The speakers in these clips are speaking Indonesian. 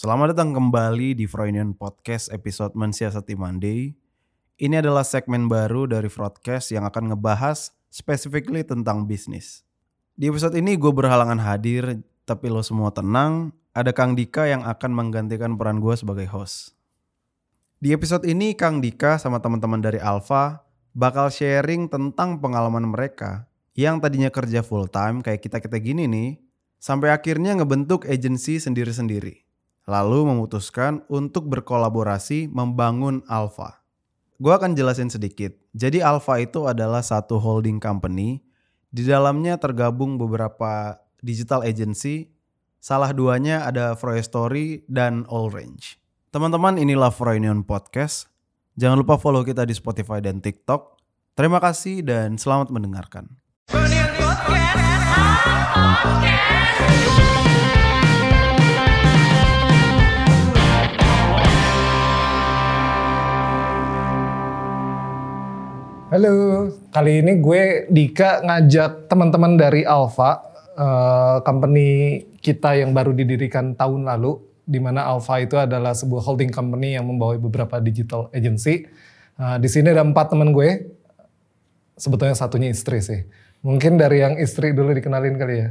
Selamat datang kembali di Froynion Podcast episode Mensiasati Monday. Ini adalah segmen baru dari Broadcast yang akan ngebahas specifically tentang bisnis. Di episode ini gue berhalangan hadir, tapi lo semua tenang, ada Kang Dika yang akan menggantikan peran gue sebagai host. Di episode ini Kang Dika sama teman-teman dari Alpha bakal sharing tentang pengalaman mereka yang tadinya kerja full time kayak kita-kita gini nih, sampai akhirnya ngebentuk agensi sendiri-sendiri. Lalu memutuskan untuk berkolaborasi membangun Alpha. Gue akan jelasin sedikit. Jadi Alpha itu adalah satu holding company. Di dalamnya tergabung beberapa digital agency. Salah duanya ada Story dan All Range. Teman-teman inilah Froynion Podcast. Jangan lupa follow kita di Spotify dan TikTok. Terima kasih dan selamat mendengarkan. Halo, kali ini gue Dika ngajak teman-teman dari Alpha, uh, company kita yang baru didirikan tahun lalu, di mana Alpha itu adalah sebuah holding company yang membawa beberapa digital agency. Uh, di sini ada empat teman gue, sebetulnya satunya istri sih. Mungkin dari yang istri dulu dikenalin kali ya.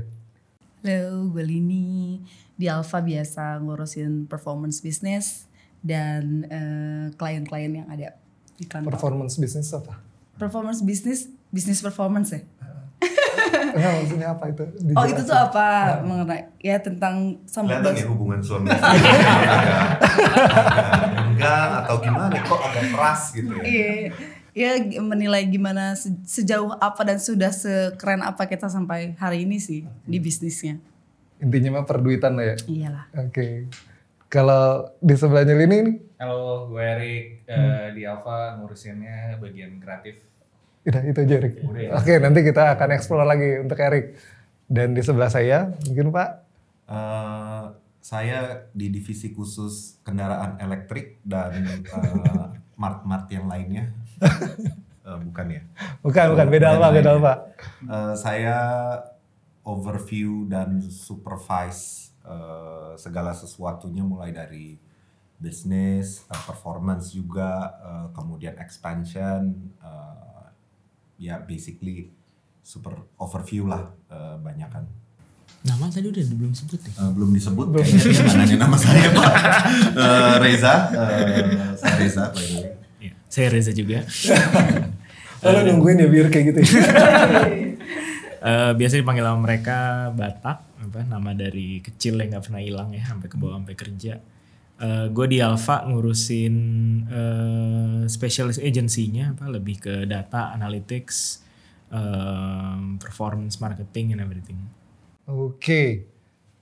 Halo, gue Lini. Di Alpha biasa ngurusin performance business dan uh, klien-klien yang ada di kantor. Performance business apa? Performance bisnis bisnis performance ya Enggak maksudnya apa itu? Dijelasin. Oh itu tuh apa nah. mengenai ya tentang sama Kelihatan ya hubungan suami enggak atau gimana kok agak keras gitu ya? Iya, ya menilai gimana sejauh apa dan sudah sekeren apa kita sampai hari ini sih di bisnisnya. Intinya mah perduitan lah ya. Iyalah. Oke. Okay. Kalau di sebelahnya Lini nih? Halo, gue Erik hmm. uh, di Alpha ngurusinnya bagian kreatif Udah itu aja Erik. Ya. Oke nanti kita akan explore lagi untuk Erik. Dan di sebelah saya mungkin Pak. Uh, saya di divisi khusus kendaraan elektrik dan uh, mart-mart yang lainnya. uh, bukan ya? Bukan, bukan. Beda apa, beda apa. Uh, saya overview dan supervise uh, segala sesuatunya mulai dari bisnis, uh, performance juga, uh, kemudian expansion, uh, ya basically super overview lah uh, banyak kan. Nama tadi udah belum sebut ya? Uh, belum disebut. Belum. Kayaknya nanya nama saya Pak. Uh, Reza, uh, saya Reza. Ya, saya Reza juga. Kalau nungguin ya biar kayak gitu. Ya. uh, biasa dipanggil sama mereka Batak, apa nama dari kecil yang nggak pernah hilang ya sampai ke bawah sampai kerja uh, eh, gue di Alpha ngurusin uh, specialist agency-nya apa lebih ke data analytics um, performance marketing and everything oke okay.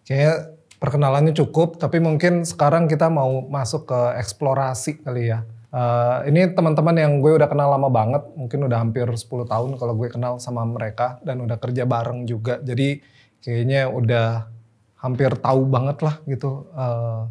kayak perkenalannya cukup tapi mungkin sekarang kita mau masuk ke eksplorasi kali ya Uh, ini teman-teman yang gue udah kenal lama banget, mungkin udah hampir 10 tahun kalau gue kenal sama mereka dan udah kerja bareng juga. Jadi kayaknya udah hampir tahu banget lah gitu uh,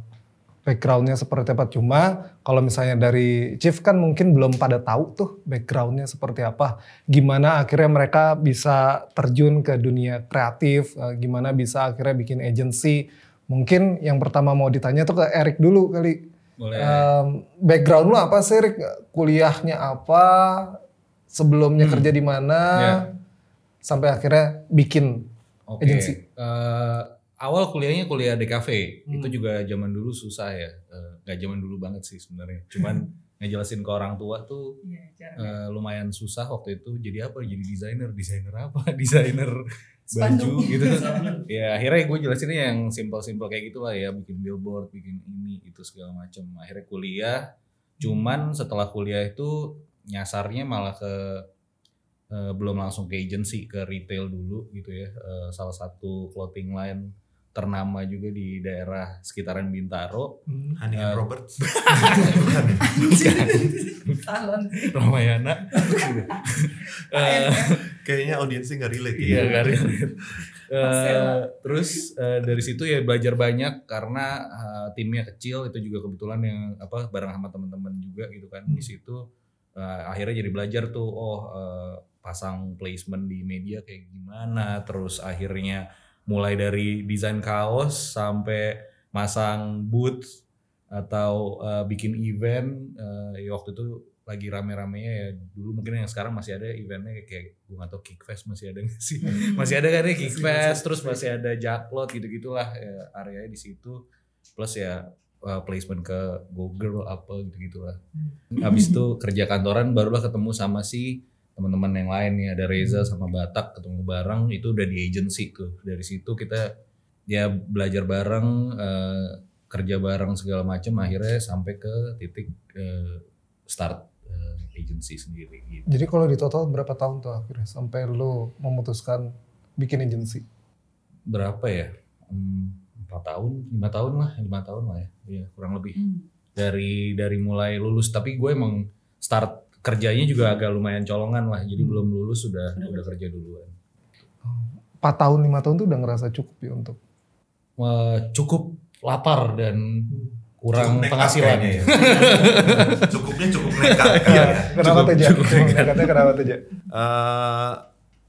backgroundnya seperti apa. Cuma kalau misalnya dari Chief kan mungkin belum pada tahu tuh backgroundnya seperti apa. Gimana akhirnya mereka bisa terjun ke dunia kreatif, eh, gimana bisa akhirnya bikin agency. Mungkin yang pertama mau ditanya tuh ke Erik dulu kali. Boleh. Um, background lu apa sih Erik? Kuliahnya apa? Sebelumnya hmm. kerja di mana? Yeah. Sampai akhirnya bikin okay. agency. Uh, awal kuliahnya kuliah DKV hmm. itu juga zaman dulu susah ya. Uh, nggak zaman dulu banget sih sebenarnya. Cuman ngejelasin ke orang tua tuh ya, uh, lumayan susah waktu itu. Jadi apa? Jadi desainer. Desainer apa? Desainer baju gitu. Ya akhirnya gue jelasinnya yang simpel-simpel kayak gitu lah ya. Bikin billboard bikin ini itu segala macam. Akhirnya kuliah. Cuman setelah kuliah itu nyasarnya malah ke uh, belum langsung ke agency ke retail dulu gitu ya. Uh, salah satu clothing line ternama juga di daerah sekitaran Bintaro. Hmm. Hani uh, Roberts. Bukan. Ramayana. uh, Kayaknya audiensnya nggak relate. Iya nggak relate. Uh, terus uh, dari situ ya belajar banyak karena uh, timnya kecil itu juga kebetulan yang apa bareng sama teman-teman juga gitu kan hmm. di situ uh, akhirnya jadi belajar tuh oh uh, pasang placement di media kayak gimana terus akhirnya mulai dari desain kaos sampai masang booth atau uh, bikin event uh, ya waktu itu lagi rame-ramenya ya dulu mungkin yang sekarang masih ada eventnya kayak gue gak tau Kickfest masih ada nggak sih? Masih ada kan ya Kickfest? terus masih ada Jacklot gitu gitulah ya, areanya di situ. Plus ya uh, placement ke Google apa gitu gitulah habis itu kerja kantoran barulah ketemu sama si teman-teman yang lain nih ada Reza sama Batak ketemu bareng itu udah di agency tuh dari situ kita ya belajar bareng uh, kerja bareng segala macam akhirnya sampai ke titik uh, start uh, agency sendiri gitu. Jadi kalau di total berapa tahun tuh akhirnya sampai lu memutuskan bikin agency? Berapa ya? Hmm, empat tahun, lima tahun lah, lima tahun lah ya, ya kurang lebih. Hmm. Dari dari mulai lulus, tapi gue emang start kerjanya juga agak lumayan colongan lah, jadi hmm. belum lulus sudah udah kerja duluan. Empat tahun lima tahun tuh udah ngerasa cukup ya untuk? Uh, cukup lapar dan kurang cukup penghasilan. Ya. Cukupnya cukup nekat. ya. Kenapa tuh Cukup nekatnya kenapa tuh Uh,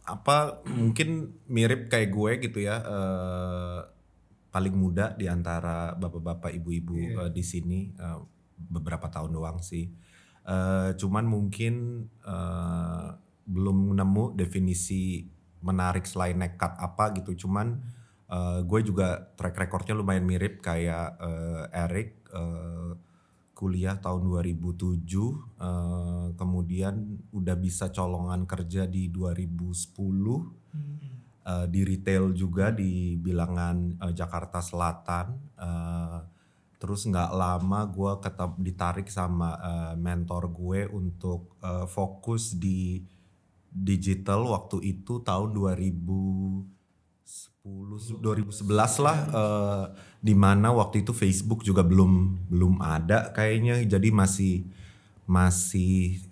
apa mungkin mirip kayak gue gitu ya. Uh, paling muda di antara bapak-bapak, ibu-ibu yeah. uh, di sini uh, beberapa tahun doang sih. Uh, cuman mungkin uh, belum nemu definisi menarik selain nekat apa gitu. Cuman uh, gue juga track recordnya lumayan mirip kayak uh, Eric uh, kuliah tahun 2007 uh, kemudian udah bisa colongan kerja di 2010 hmm. uh, di retail juga di bilangan uh, Jakarta Selatan uh, terus nggak lama gue ketap ditarik sama uh, mentor gue untuk uh, fokus di digital waktu itu tahun 2000 10 2011 lah uh, di mana waktu itu Facebook juga belum belum ada kayaknya. Jadi masih masih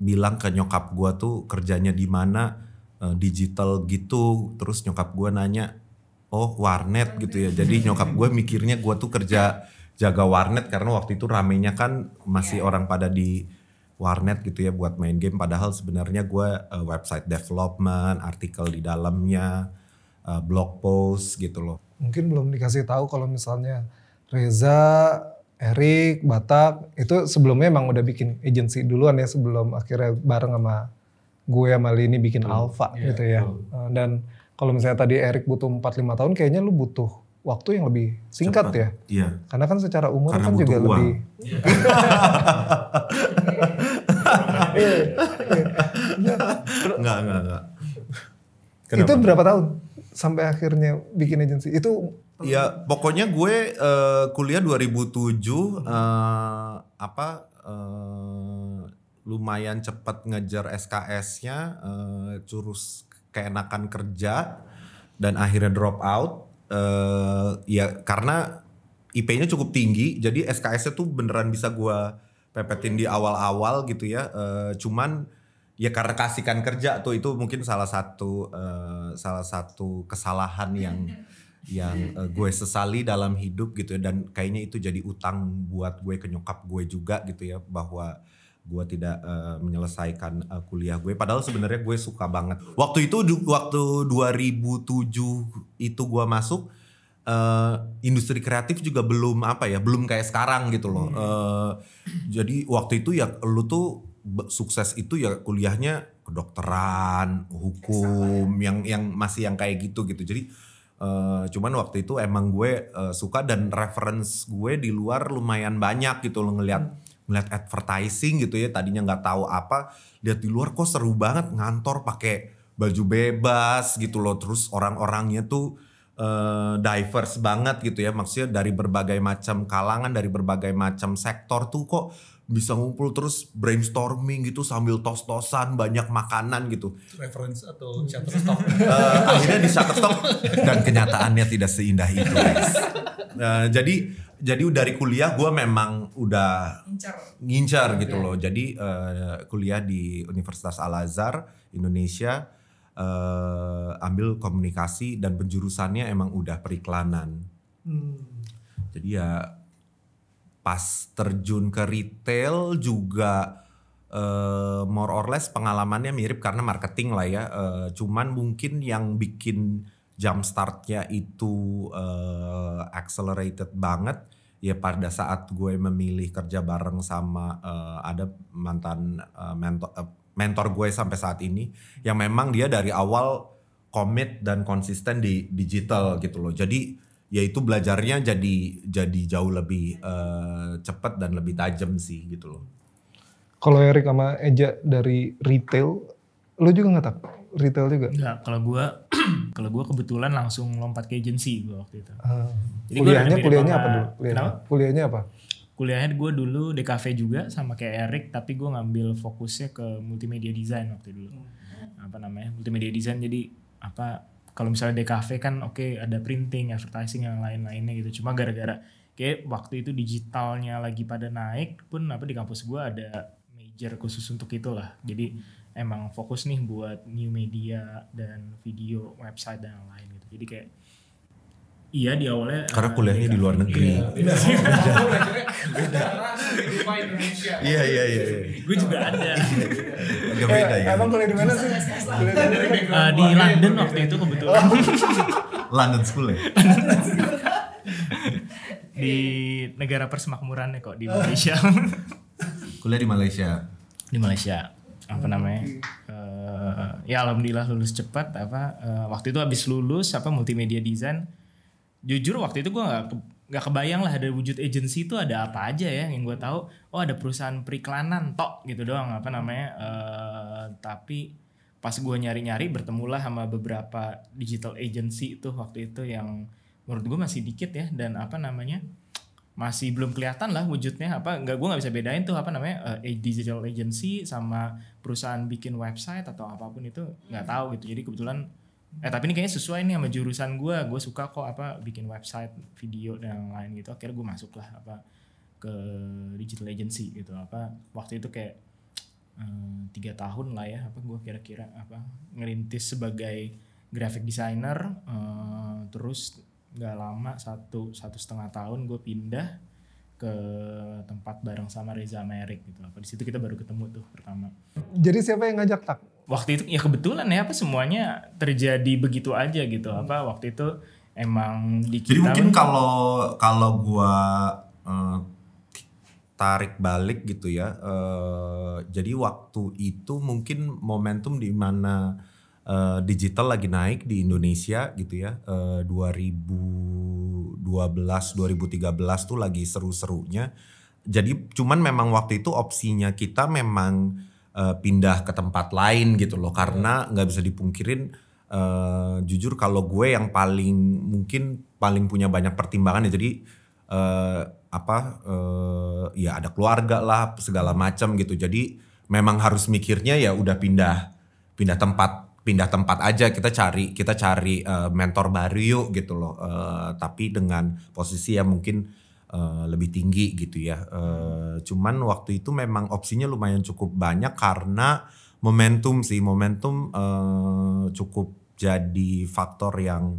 bilang ke nyokap gua tuh kerjanya di mana uh, digital gitu. Terus nyokap gua nanya oh warnet? gitu ya. Jadi nyokap gue mikirnya gua tuh kerja jaga warnet karena waktu itu ramenya kan masih orang pada di warnet gitu ya buat main game padahal sebenarnya gue uh, website development artikel di dalamnya uh, blog post gitu loh. Mungkin belum dikasih tahu kalau misalnya Reza, Erik, Batak itu sebelumnya emang udah bikin agency duluan ya sebelum akhirnya bareng sama gue sama Lini bikin hmm. Alpha yeah, gitu ya. Uh, dan kalau misalnya tadi Erik butuh 4-5 tahun kayaknya lu butuh waktu yang lebih singkat Cepat. ya. Iya. Karena kan secara umur Karena kan juga uang. lebih. enggak, enggak, enggak. Kenapa? Itu berapa tahun? sampai akhirnya bikin agensi itu ya pokoknya gue uh, kuliah 2007 uh, eh, apa uh, lumayan cepat ngejar SKS-nya uh, curus keenakan kerja dan akhirnya drop out uh, ya karena IP-nya cukup tinggi jadi SKS-nya tuh beneran bisa gue pepetin di awal-awal gitu ya. Uh, cuman ya karena kasihkan kerja tuh itu mungkin salah satu uh, salah satu kesalahan yang yang uh, gue sesali dalam hidup gitu ya. Dan kayaknya itu jadi utang buat gue ke nyokap gue juga gitu ya bahwa gue tidak uh, menyelesaikan uh, kuliah gue. Padahal sebenarnya gue suka banget. Waktu itu waktu 2007 itu gue masuk uh, industri kreatif juga belum apa ya belum kayak sekarang gitu loh. Uh, jadi waktu itu ya lu tuh sukses itu ya kuliahnya kedokteran, hukum, yang yang masih yang kayak gitu gitu. Jadi uh, cuman waktu itu emang gue uh, suka dan reference gue di luar lumayan banyak gitu loh ngelihat ngeliat advertising gitu ya. Tadinya nggak tahu apa, lihat di luar kok seru banget ngantor pakai baju bebas gitu loh. Terus orang-orangnya tuh uh, diverse banget gitu ya. Maksudnya dari berbagai macam kalangan, dari berbagai macam sektor tuh kok bisa ngumpul terus brainstorming gitu sambil tos-tosan banyak makanan gitu. Reference atau Shutterstock? uh, akhirnya di Shutterstock dan kenyataannya tidak seindah itu guys. Uh, jadi jadi dari kuliah gue memang udah ngincar, gitu loh. Jadi uh, kuliah di Universitas Al Azhar Indonesia uh, ambil komunikasi dan penjurusannya emang udah periklanan. Hmm. Jadi ya pas terjun ke retail juga uh, more or less pengalamannya mirip karena marketing lah ya. Uh, cuman mungkin yang bikin jump startnya itu uh, accelerated banget. Ya pada saat gue memilih kerja bareng sama uh, ada mantan uh, mentor uh, mentor gue sampai saat ini yang memang dia dari awal komit dan konsisten di digital gitu loh. Jadi ya itu belajarnya jadi jadi jauh lebih uh, cepat dan lebih tajam sih gitu loh. Kalau Erik sama Eja dari retail lu juga nggak tak retail juga Enggak, kalau gue kalau gue kebetulan langsung lompat ke agency gue waktu itu. Uh, Jadi kuliahnya kuliahnya apa dulu? Kuliahnya, Kenapa? kuliahnya apa? Kuliahnya gue dulu DKV juga sama kayak Erik, tapi gue ngambil fokusnya ke multimedia design waktu dulu. Apa namanya? Multimedia design jadi apa? Kalau misalnya DKV kan oke ada printing, advertising yang lain-lainnya gitu. Cuma gara-gara kayak waktu itu digitalnya lagi pada naik pun apa di kampus gue ada major khusus untuk itulah. Jadi emang fokus nih buat new media dan video, website dan yang lain gitu. Jadi kayak iya di awalnya karena eh, kuliahnya di luar negeri. Iya iya iya iya. gue juga ada. agak beda ya. Emang kuliah di mana sih? Eh, di London waktu itu kebetulan. London School ya? Di negara persemakmurannya kok di Malaysia. Kuliah di Malaysia. Di Malaysia apa namanya Eh, ya alhamdulillah lulus cepat apa eh, waktu itu habis lulus apa multimedia design. Jujur waktu itu gue nggak ke- nggak kebayang lah ada wujud agency itu ada apa aja ya yang gue tahu. Oh ada perusahaan periklanan tok gitu doang apa namanya. Eh, tapi pas gue nyari-nyari bertemulah sama beberapa digital agency itu waktu itu yang menurut gue masih dikit ya dan apa namanya masih belum kelihatan lah wujudnya apa nggak gue nggak bisa bedain tuh apa namanya eh, digital agency sama perusahaan bikin website atau apa pun itu nggak tahu gitu. Jadi kebetulan eh tapi ini kayaknya sesuai nih sama jurusan gue gue suka kok apa bikin website video dan yang lain gitu. Akhirnya gue masuk lah apa ke digital agency gitu. Apa waktu itu kayak eh, tiga tahun lah ya apa gue kira-kira apa ngerintis sebagai graphic designer eh, terus nggak lama satu satu setengah tahun gue pindah ke tempat bareng sama Reza Merik gitu apa di situ kita baru ketemu tuh pertama Jadi siapa yang ngajak tak? waktu itu ya kebetulan ya apa semuanya terjadi begitu aja gitu apa waktu itu emang di Jadi kita mungkin kan- kalau kalau gua eh, tarik balik gitu ya. eh, jadi waktu itu mungkin momentum di mana eh, digital lagi naik di Indonesia gitu ya. Eh, 2012 2013 tuh lagi seru-serunya. Jadi cuman memang waktu itu opsinya kita memang eh, pindah ke tempat lain gitu loh karena nggak bisa dipungkirin eh, jujur kalau gue yang paling mungkin paling punya banyak pertimbangan ya jadi eh, apa eh, ya ada keluarga lah segala macam gitu jadi memang harus mikirnya ya udah pindah pindah tempat pindah tempat aja kita cari kita cari eh, mentor baru yuk gitu loh. Eh, tapi dengan posisi yang mungkin eh, lebih tinggi gitu ya. Eh, cuman waktu itu memang opsinya lumayan cukup banyak karena momentum sih momentum eh, cukup jadi faktor yang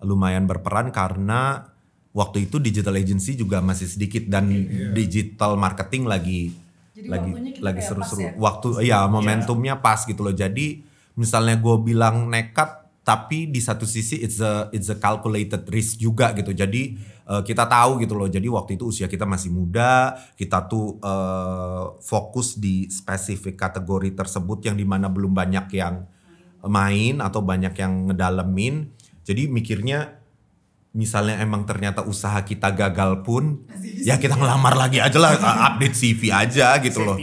lumayan berperan karena waktu itu digital agency juga masih sedikit dan digital marketing lagi Jadi lagi lagi seru-seru. ya? waktu ya momentumnya pas gitu loh. Jadi misalnya gue bilang nekat tapi di satu sisi it's a it's a calculated risk juga gitu. Jadi eh, kita tahu gitu loh. Jadi waktu itu usia kita masih muda kita tuh eh, fokus di spesifik kategori tersebut yang di mana belum banyak yang main atau banyak yang ngedalemin. Jadi mikirnya misalnya emang ternyata usaha kita gagal pun ya kita ngelamar lagi aja lah update CV aja gitu loh.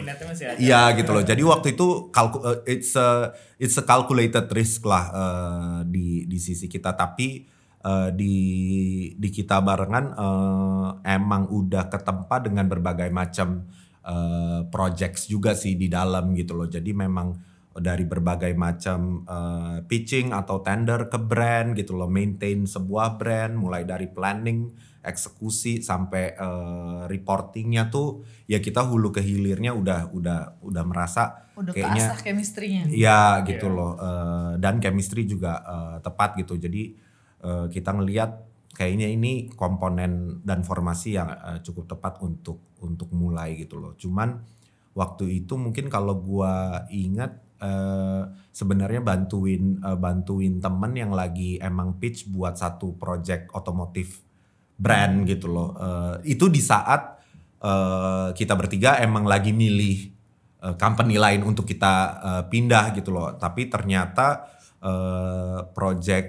Iya gitu loh. Jadi waktu itu kalku, eh, it's a it's a calculated risk lah eh, di di sisi kita. Tapi eh, di di kita barengan eh, emang udah ketempa dengan berbagai macam eh, projects juga sih di dalam gitu loh. Jadi memang dari berbagai macam eh, pitching atau tender ke brand gitu loh, maintain sebuah brand mulai dari planning, eksekusi sampai eh, reportingnya tuh ya kita hulu ke hilirnya udah udah udah merasa Udah kayaknya keasah chemistry-nya. Iya gitu loh Eh, dan chemistry juga eh, tepat gitu. Jadi eh, kita ngelihat kayaknya ini komponen dan formasi yang eh, cukup tepat untuk untuk mulai gitu loh. Cuman waktu itu mungkin kalau gua ingat eh, sebenarnya bantuin eh, bantuin temen yang lagi emang pitch buat satu project otomotif brand gitu loh. Eh, itu di saat eh, kita bertiga emang lagi milih eh, company lain untuk kita eh, pindah gitu loh. Tapi ternyata eh, project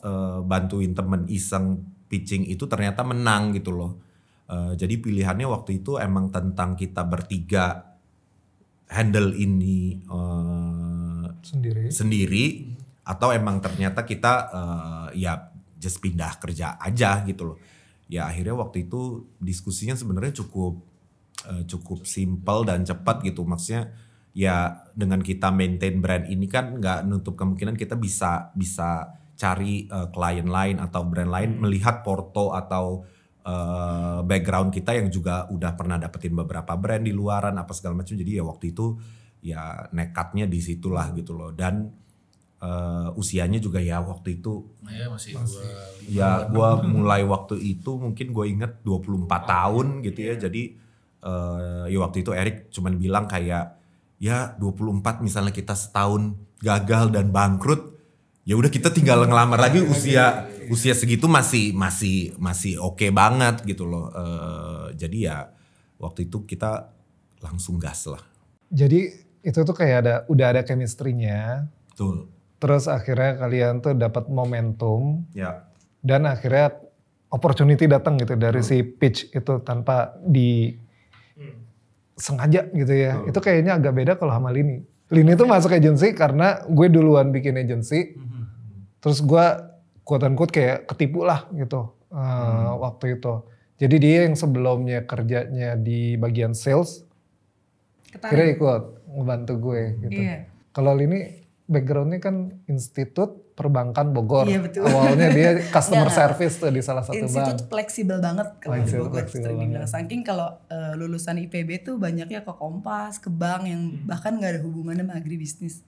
eh, bantuin temen iseng pitching itu ternyata menang gitu loh. Eh, jadi pilihannya waktu itu emang tentang kita bertiga handle ini eh, Sendiri. sendiri atau emang ternyata kita eh, ya just pindah kerja aja gitu loh. Ya akhirnya waktu itu diskusinya sebenarnya cukup eh, cukup simple dan cepat gitu. Maksudnya ya dengan kita maintain brand ini kan nggak nutup kemungkinan kita bisa bisa cari eh, klien lain atau brand lain melihat porto atau eh, background kita yang juga udah pernah dapetin beberapa brand di luaran apa segala macam. Jadi ya waktu itu ya nekatnya di situlah gitu loh. Dan eh, usianya juga ya waktu itu Ya masih dua. ya gua mulai waktu itu mungkin gue inget 24 tahun gitu ya. Jadi eh, ya waktu itu Erik cuman bilang kayak ya 24 misalnya kita setahun gagal dan bangkrut ya udah kita tinggal ngelamar lagi usia usia segitu masih masih masih oke banget gitu loh Eh, jadi ya waktu itu kita langsung gas lah Jadi itu tuh kayak ada udah ada chemistry-nya. tuh Terus akhirnya kalian tuh dapat momentum ya dan akhirnya opportunity datang gitu dari si pitch itu tanpa di sengaja gitu ya. Hmm. Itu kayaknya agak beda kalau sama Lini. Lini tuh masuk agency karena gue duluan bikin agency. Terus gue quote unquote kayak ketipu lah gitu uh, waktu itu. Jadi dia yang sebelumnya kerjanya di bagian sales, kira ikut ngebantu gue gitu. Iya. Kalau Lini backgroundnya kan institut perbankan Bogor. Iya, betul. Awalnya dia customer Nggak, service tuh di salah satu Institut bank. fleksibel banget kalau di Bogor banget. Saking kalau eh, lulusan IPB tuh banyaknya ke Kompas, ke bank yang Hmm. bahkan nggak ada hubungannya sama agribisnis.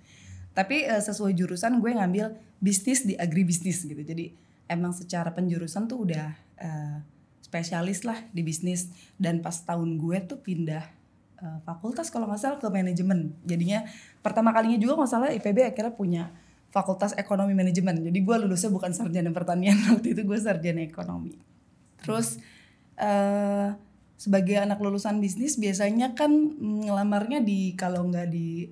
Tapi eh, sesuai jurusan gue ngambil bisnis di agribisnis gitu. Jadi emang secara penjurusan tuh udah eh, spesialis lah di bisnis. Dan pas tahun gue tuh pindah eh, fakultas kalau nggak salah ke manajemen. Jadinya pertama kalinya juga nggak salah IPB akhirnya punya fakultas ekonomi manajemen. Jadi gue lulusnya bukan sarjana pertanian waktu itu gue sarjana ekonomi. Terus eh sebagai anak lulusan bisnis biasanya kan mm, ngelamarnya di kalau nggak di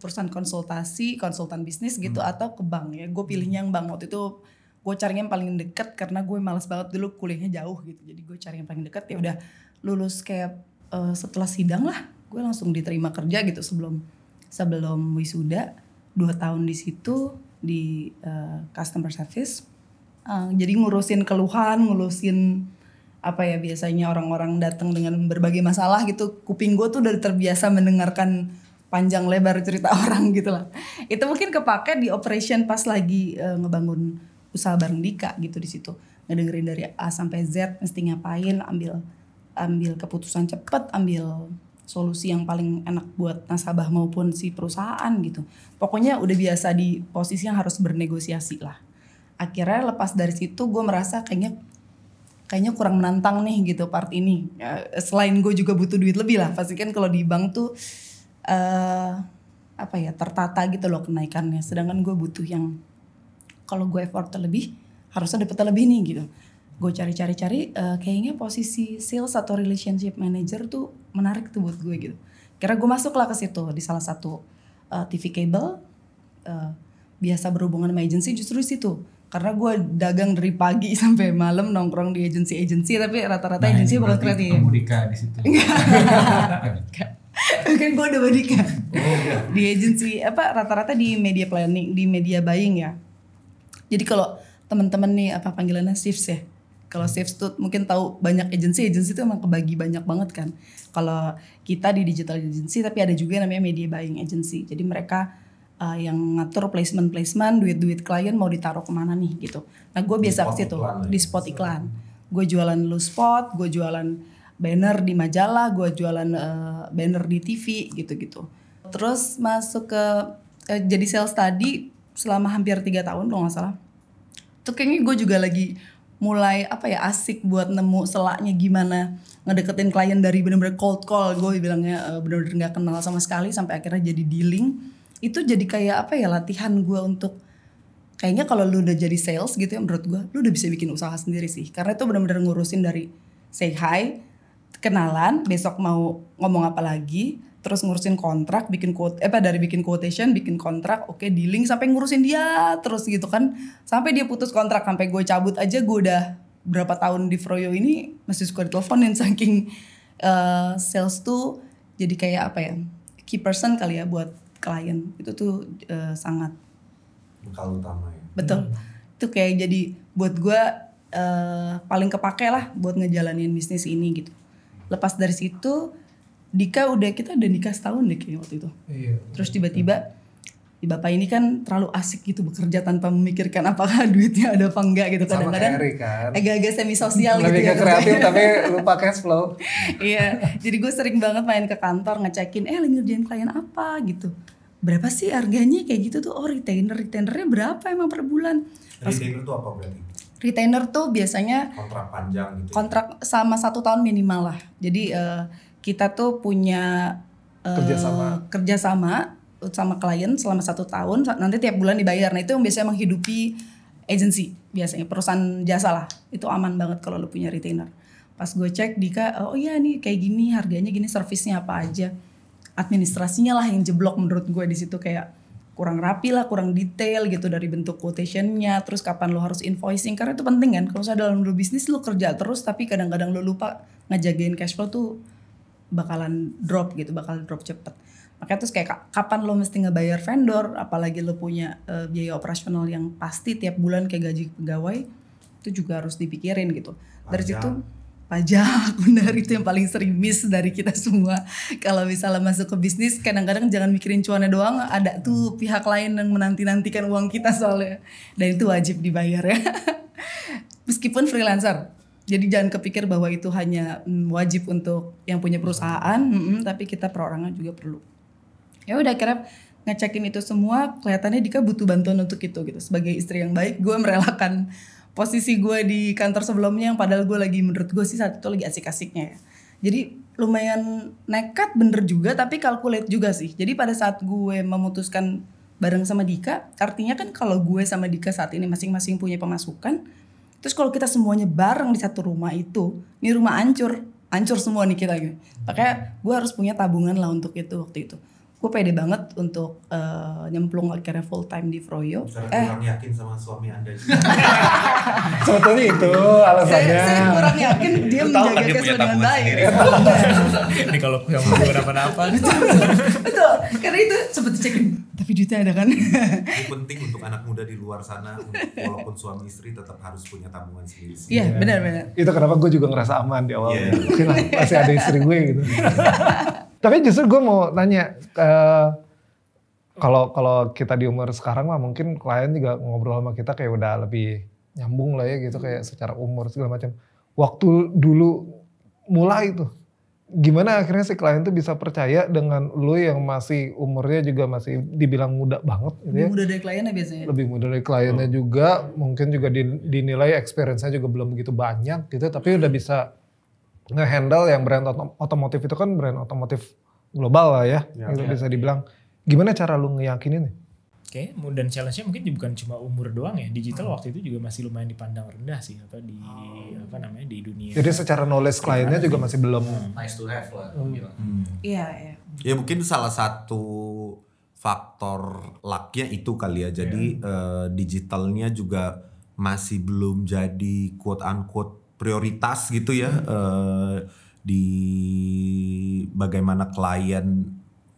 perusahaan konsultasi, konsultan bisnis gitu atau ke bank ya. Gue pilihnya yang bank waktu itu gue carinya yang paling deket karena gue males banget dulu kuliahnya jauh gitu. Jadi gue cari yang paling deket ya udah lulus kayak eh, setelah sidang lah gue langsung diterima kerja gitu sebelum sebelum wisuda dua tahun di situ di eh, customer service Eh, jadi ngurusin keluhan, ngurusin apa ya biasanya orang-orang datang dengan berbagai masalah gitu. Kuping gue tuh udah terbiasa mendengarkan panjang lebar cerita orang gitu lah. Itu mungkin kepake di operation pas lagi eh, ngebangun usaha bareng Dika gitu di situ. Ngedengerin dari A sampai Z mesti ngapain, ambil ambil keputusan cepat, ambil solusi yang paling enak buat nasabah maupun si perusahaan gitu. Pokoknya udah biasa di posisi yang harus bernegosiasi lah akhirnya lepas dari situ gue merasa kayaknya kayaknya kurang menantang nih gitu part ini Ya, selain gue juga butuh duit lebih lah pasti kan kalau di bank tuh eh apa ya tertata gitu loh kenaikannya. Sedangkan gue butuh yang kalau gue effort lebih harusnya dapat lebih nih gitu. Gue cari-cari-cari eh, kayaknya posisi sales atau relationship manager tuh menarik tuh buat gue gitu. Kira gue masuk lah ke situ di salah satu eh, TV cable. Eh, biasa berhubungan sama agency justru di situ. Karena gue dagang dari pagi sampai malam nongkrong di agency-agency tapi rata-rata Nah, agency bakal kreatif. Kamu di situ. kan gue udah badika di agency apa rata-rata di media planning di media buying ya. Jadi kalau teman-teman nih apa panggilannya shifts ya? Kalau shifts tuh mungkin tahu banyak agency agency itu emang kebagi banyak banget kan. Kalau kita di digital agency tapi ada juga yang namanya media buying agency. Jadi mereka uh, yang ngatur placement placement duit duit klien mau ditaruh ke mana nih gitu. Nah gue biasa ke situ ya. di spot iklan. Gue jualan lu spot gue jualan banner di majalah gue jualan eh, banner di TV gitu-gitu. Terus masuk ke eh, jadi sales tadi selama hampir tiga tahun kalau nggak salah. Tuh kayaknya gue juga lagi mulai apa ya asik buat nemu selaknya gimana ngedeketin klien dari bener-bener cold call. Gue bilangnya eh, bener-bener nggak kenal sama sekali sampai akhirnya jadi dealing. Itu jadi kayak apa ya latihan gue untuk kayaknya kalau lu udah jadi sales gitu ya menurut gue lu udah bisa bikin usaha sendiri sih. Karena itu benar-benar ngurusin dari say hi kenalan besok mau ngomong apa lagi terus ngurusin kontrak bikin quote eh apa dari bikin quotation bikin kontrak oke dealing sampai ngurusin dia terus gitu kan. Sampai dia putus kontrak sampai gue cabut aja gue udah berapa tahun di Froyo ini masih suka diteleponin saking uh, sales tuh jadi kayak apa ya key person kali ya buat klien. Itu tuh uh, sangat. Bekal utama ya. betul. Itu kayak jadi buat gue uh, paling kepake lah buat ngejalanin bisnis ini gitu lepas dari situ Dika udah kita udah nikah setahun deh kayaknya waktu itu Iya. terus tiba-tiba di bapak ini kan terlalu asik gitu bekerja tanpa memikirkan apakah duitnya ada apa enggak gitu Sama kadang-kadang kan. agak-agak semi sosial gitu Lebih ya ke kreatif tapi lupa cash flow. iya jadi gue sering banget main ke kantor ngecekin eh lagi ngerjain klien apa gitu berapa sih harganya kayak gitu tuh oh retainer retainernya berapa emang per bulan Retainer itu apa berarti? Retainer tuh biasanya Kontrak panjang gitu. ya? kontrak sama satu tahun minimal lah jadi eh, kita tuh punya eh, Kerjasama. kerjasama sama klien selama satu tahun nanti tiap bulan dibayar nah itu yang biasanya menghidupi agency biasanya perusahaan jasa lah itu aman banget kalau lu punya retainer pas gue cek Dika oh iya nih kayak gini harganya gini servisnya apa aja administrasinya lah yang jeblok menurut gue di situ kayak kurang rapi lah kurang detail gitu dari bentuk quotationnya terus kapan lo harus invoicing karena itu penting kan. Kalau misalnya dalam dulu bisnis lo kerja terus tapi kadang-kadang lo lupa ngejagain cash flow tuh bakalan drop gitu bakal drop cepet. Makanya terus kayak ka- kapan lo mesti ngebayar vendor apalagi lo punya eh, biaya operasional yang pasti tiap bulan kayak gaji pegawai itu juga harus dipikirin gitu. Dari situ pajak benar itu yang paling sering miss dari kita semua. Kalau misalnya masuk ke bisnis kadang-kadang jangan mikirin cuannya doang ada tuh pihak lain yang menanti-nantikan uang kita soalnya. Dan itu wajib dibayar ya. Meskipun freelancer jadi jangan kepikir bahwa itu hanya mm, wajib untuk yang punya perusahaan mm-mm, tapi kita perorangan juga perlu. Ya udah akhirnya ngecekin itu semua kelihatannya Dika butuh bantuan untuk itu gitu. Sebagai istri yang baik gue merelakan posisi gue di kantor sebelumnya yang padahal gue lagi menurut gue sih saat itu lagi asik-asiknya ya. Jadi lumayan nekat bener juga tapi calculate juga sih. Jadi pada saat gue memutuskan bareng sama Dika artinya kan kalau gue sama Dika saat ini masing-masing punya pemasukan terus kalau kita semuanya bareng di satu rumah itu ini rumah hancur hancur semua nih kita gitu. Makanya gue harus punya tabungan lah untuk itu waktu itu gue pede banget untuk eh, nyemplung akhirnya full time di Froyo Karena eh kurang yakin sama suami anda juga. Sebetulnya itu saya, alasannya. saya kurang yakin dia menjaga kan dia cash punya flow dengan baik sendiri. Ini kalau yang mau kenapa-napa. betul karena itu seperti cekin tapi duitnya ada kan Ini penting untuk anak muda di luar sana, walaupun suami istri tetap harus punya tabungan sendiri. iya benar-benar itu kenapa gue juga ngerasa aman di awal. Iya. Oke lah, masih ada istri gue gitu. Tapi justru gue mau nanya eh, kalau kalau kita di umur sekarang mah mungkin klien juga ngobrol sama kita kayak udah lebih nyambung lah ya gitu kayak secara umur segala macam. Waktu dulu mulai tuh gimana akhirnya si klien tuh bisa percaya dengan lu yang masih umurnya juga masih dibilang muda banget gitu ya? lebih mudah dari kliennya biasanya? Lebih mudah dari kliennya juga mungkin juga di- dinilai experience-nya juga belum begitu banyak gitu tapi udah bisa ngehandle yang brand otom- otomotif itu kan brand otomotif global lah ya, Ya. gitu bisa dibilang gimana cara lu ngeyakinin nih? Oke, dan challenge-nya mungkin bukan cuma umur doang ya. Digital waktu itu juga masih lumayan dipandang rendah sih apa di apa namanya di dunia. Jadi secara knowledge kliennya juga masih belum Nice to have lah. iya iya Ya mungkin salah satu faktor lucknya itu kali ya. Jadi eh, digitalnya juga masih belum jadi quote unquote prioritas gitu ya eh, di bagaimana klien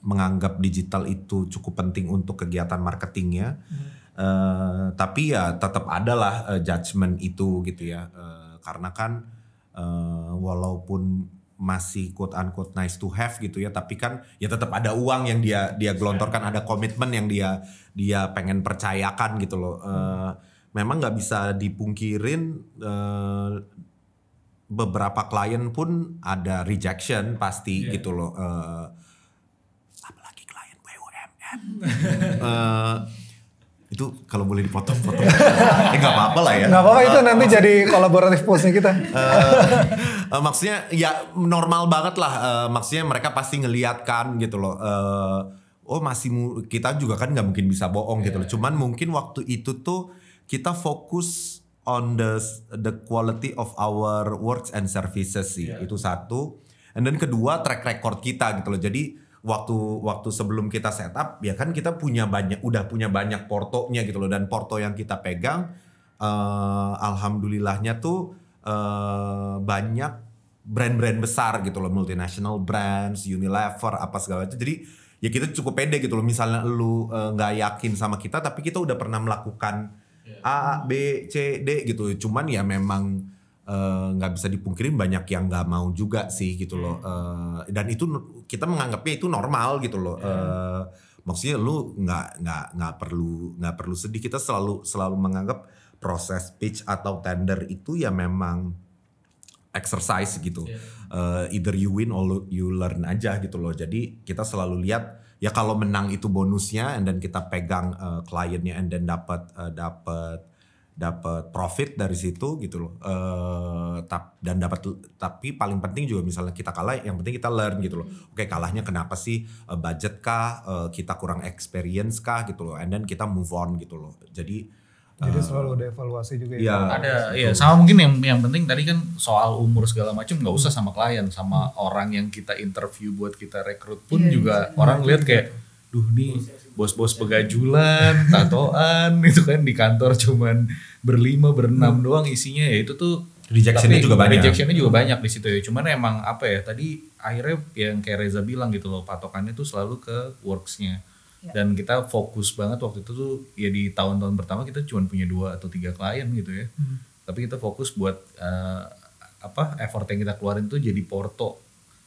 menganggap digital itu cukup penting untuk kegiatan marketingnya. Eh, tapi ya tetap adalah eh, judgement itu gitu ya. Eh, karena kan eh, walaupun masih quote unquote nice to have gitu ya tapi kan ya tetap ada uang yang dia dia gelontorkan ada komitmen yang dia dia pengen percayakan gitu loh Eh, memang nggak bisa dipungkirin eh, beberapa klien pun ada rejection pasti gitu loh Eh, apalagi klien BUMN Eh, itu kalau boleh dipotong-potong eh nggak apa-apa lah ya nggak apa-apa itu nanti jadi kolaboratif postnya kita. Eh, maksudnya ya normal banget lah. Eh, maksudnya mereka pasti ngeliat kan gitu loh. Eh, oh masih kita juga kan nggak mungkin bisa bohong gitu loh. Cuman mungkin waktu itu tuh kita fokus on the the quality of our works and services sih. Itu satu. And then kedua track record kita gitu loh. Jadi waktu waktu sebelum kita setup ya kan kita punya banyak udah punya banyak portonya gitu loh dan porto yang kita pegang eh, alhamdulillahnya tuh eh, banyak brand-brand besar gitu loh multinational brands Unilever apa segala macam jadi ya kita cukup pede gitu loh misalnya lu eh, nggak yakin sama kita tapi kita udah pernah melakukan A B C D gitu. Cuman ya memang eh, nggak bisa dipungkirin banyak yang nggak mau juga sih gitu loh. Eh, dan itu kita menganggapnya itu normal gitu loh. Eh, maksudnya lu nggak nggak nggak perlu nggak perlu sedih. Kita selalu selalu menganggap proses pitch atau tender itu ya memang exercise gitu. Eh, either you win or you learn aja gitu loh. Jadi kita selalu lihat ya kalau menang itu bonusnya and then kita pegang eh, kliennya and then dapat eh, dapat dapat profit dari situ gitu loh. Tap, dan dapat tapi paling penting juga misalnya kita kalah yang penting kita learn gitu loh. Oke, kalahnya kenapa sih? Eh, budget kah? Eh, kita kurang experience kah gitu loh. And then kita move on gitu loh. Jadi Jadi selalu ada evaluasi juga Iya. ya. ada ya sama mungkin yang yang penting tadi kan soal umur segala macam nggak usah sama klien sama orang yang kita interview buat kita rekrut pun juga orang lihat kayak duh nih bos-bos pegajulan tatoan itu kan di kantor cuman berlima berenam doang isinya ya itu tuh Rejectionnya juga banyak. rejectionnya juga banyak di situ ya. Cuman emang apa ya tadi akhirnya yang kayak Reza bilang gitu loh patokannya tuh selalu ke worksnya dan kita fokus banget waktu itu tuh ya di tahun-tahun pertama kita cuma punya dua atau tiga klien gitu ya. Tapi kita fokus buat eh, apa effort yang kita keluarin tuh jadi porto.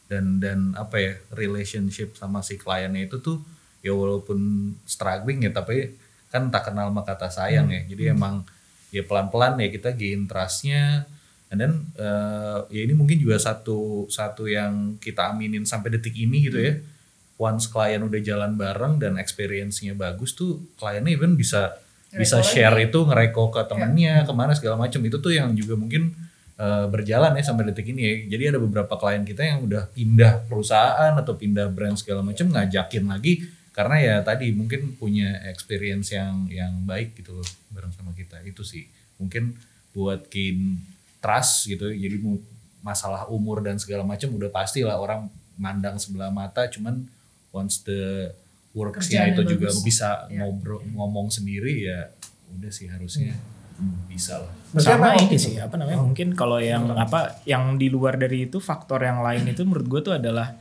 Dan dan apa ya relationship sama si kliennya itu tuh ya walaupun struggling ya tapi kan tak kenal maka kata sayang ya. Jadi emang ya pelan-pelan ya kita gain trustnya. And then eh, ya ini mungkin juga satu satu yang kita aminin sampai detik ini gitu ya once klien udah jalan bareng dan experience-nya bagus tuh kliennya even bisa bisa Ngereko share itu ngereko ke temennya ke mana segala macam itu tuh yang juga mungkin eh, berjalan ya sampai detik ini ya. Jadi ada beberapa klien kita yang udah pindah perusahaan atau pindah brand segala macam ngajakin lagi karena ya tadi mungkin punya experience yang yang baik gitu loh bareng sama kita. Itu sih. Mungkin buat gain trust gitu jadi masalah umur dan segala macam udah pasti lah orang mandang sebelah mata cuman once the worksnya itu juga bagus. bisa Iya. ngobrol ngomong sendiri ya udah sih harusnya hmm, bisa lah. Berarti sama emang- ini sih. apa namanya mungkin kalau yang apa yang di luar dari itu faktor yang lain itu menurut gue tuh adalah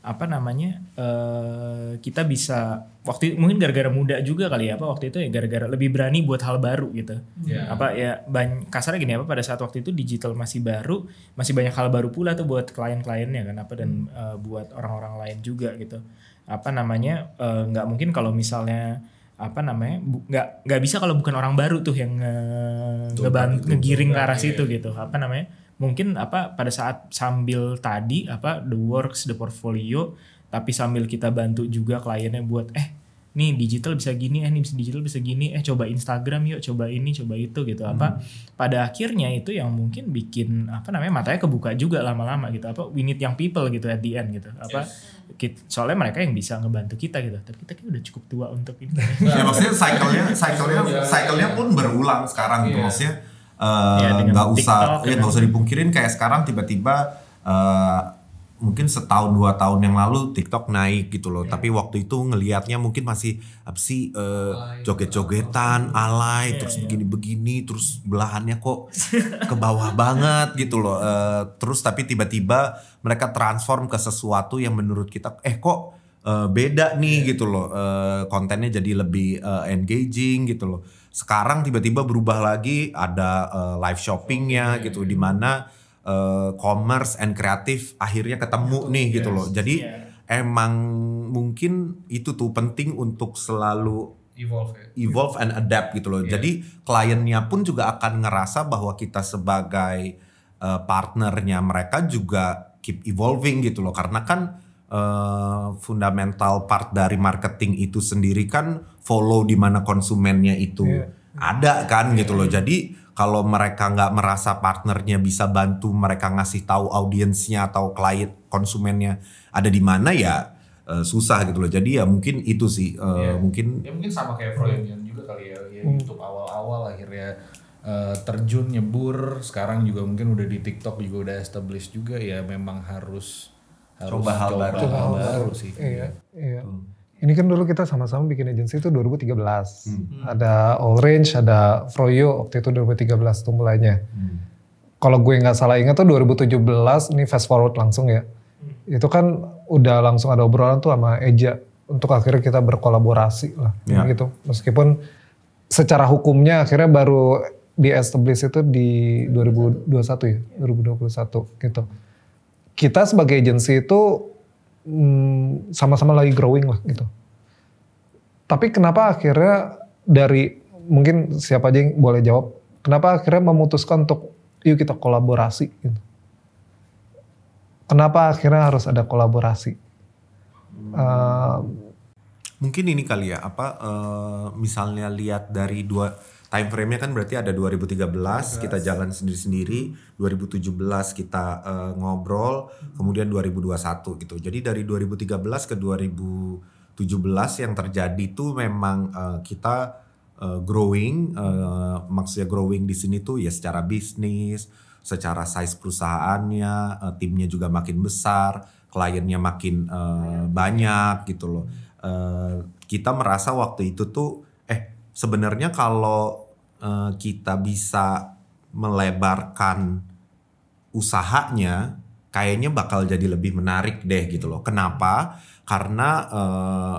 apa namanya eh kita bisa waktu mungkin gara-gara muda juga kali ya apa waktu itu ya gara-gara lebih berani buat hal baru gitu. Ya. apa ya banyak kasarnya gini apa pada saat waktu itu digital masih baru masih banyak hal baru pula tuh buat klien-kliennya kan apa dan eh, buat orang-orang lain juga gitu apa namanya eh, nggak mungkin kalau misalnya apa namanya nggak nggak bisa kalau bukan orang baru tuh yang nge- Betul, ngeban- ngegiring ke arah Iya, situ gitu. Apa namanya mungkin apa pada saat sambil tadi apa the works the portfolio tapi sambil kita bantu juga kliennya buat eh nih digital bisa gini eh nih bisa digital bisa gini eh coba Instagram yuk coba ini coba itu gitu. Apa pada akhirnya itu yang mungkin bikin apa namanya matanya kebuka juga lama-lama gitu. Apa we need young people gitu at the end gitu. Apa kit- soalnya mereka yang bisa ngebantu kita gitu. Tapi kita kayak udah cukup tua untuk ini. Ya maksudnya cycle-nya cycle-nya cycle-nya pun berulang sekarang gitu. Iya. maksudnya eh, Iya, dengan nggak usah TikTok, ya ya. nggak usah dipungkirin kayak sekarang tiba-tiba eh, mungkin setahun dua tahun yang lalu TikTok naik gitu loh. Tapi waktu itu ngelihatnya mungkin masih apa sih eh, joget-jogetan alay terus begini-begini terus belahannya kok ke bawah banget gitu loh. Eh, terus tapi tiba-tiba mereka transform ke sesuatu yang menurut kita eh kok eh, beda nih gitu loh. Eh, kontennya jadi lebih eh, engaging gitu loh. Sekarang tiba-tiba berubah lagi ada eh, live shoppingnya gitu di mana eh, commerce and kreatif akhirnya ketemu nih gitu loh. Jadi emang mungkin itu tuh penting untuk selalu evolve ya. evolve and adapt gitu loh. Jadi kliennya pun juga akan ngerasa bahwa kita sebagai uh, partnernya mereka juga keep evolving gitu loh. Karena kan uh, fundamental part dari marketing itu sendiri kan follow di mana konsumennya itu ada kan gitu loh. Jadi kalau mereka nggak merasa partnernya bisa bantu mereka ngasih tahu audiensnya atau klien konsumennya ada di mana ya uh, susah gitu loh. Jadi ya mungkin itu sih uh, Iya. mungkin Ya mungkin sama kayak Froyonian juga kali ya, ya YouTube awal-awal akhirnya eh, terjun nyebur, sekarang juga mungkin udah di TikTok juga udah established juga ya memang harus harus Coba hal baru. hal Coba hal baru baru. sih. Iya, iya. Ini kan dulu kita sama-sama bikin agensi itu 2013. Hmm. Ada All Range, ada Froyo waktu itu 2013 tuh mulainya. Hmm. Kalau gue nggak salah ingat tuh 2017, ini fast forward langsung ya. Itu kan udah langsung ada obrolan tuh sama Eja untuk akhirnya kita berkolaborasi lah Ya. gitu. Meskipun secara hukumnya akhirnya baru di establish itu di 2021 ya, 2021 gitu. Kita sebagai agensi itu hmm, sama-sama lagi growing lah gitu. Tapi kenapa akhirnya dari mungkin siapa aja yang boleh jawab, kenapa akhirnya memutuskan untuk yuk kita kolaborasi gitu. Kenapa akhirnya harus ada kolaborasi? Eh, mungkin ini kali ya apa eh, misalnya lihat dari dua time frame-nya kan berarti ada 2013 kita jalan sendiri-sendiri, 2017 kita eh, ngobrol, kemudian 2021 gitu. Jadi dari 2013 ke 2017 yang terjadi tuh memang eh, kita eh, growing, eh, maksudnya growing di sini tuh ya secara bisnis, secara size perusahaannya, eh, timnya juga makin besar, kliennya makin eh, banyak gitu loh. Eh, kita merasa waktu itu tuh sebenarnya kalau eh, kita bisa melebarkan usahanya kayaknya bakal jadi lebih menarik deh gitu loh. Kenapa? Karena eh,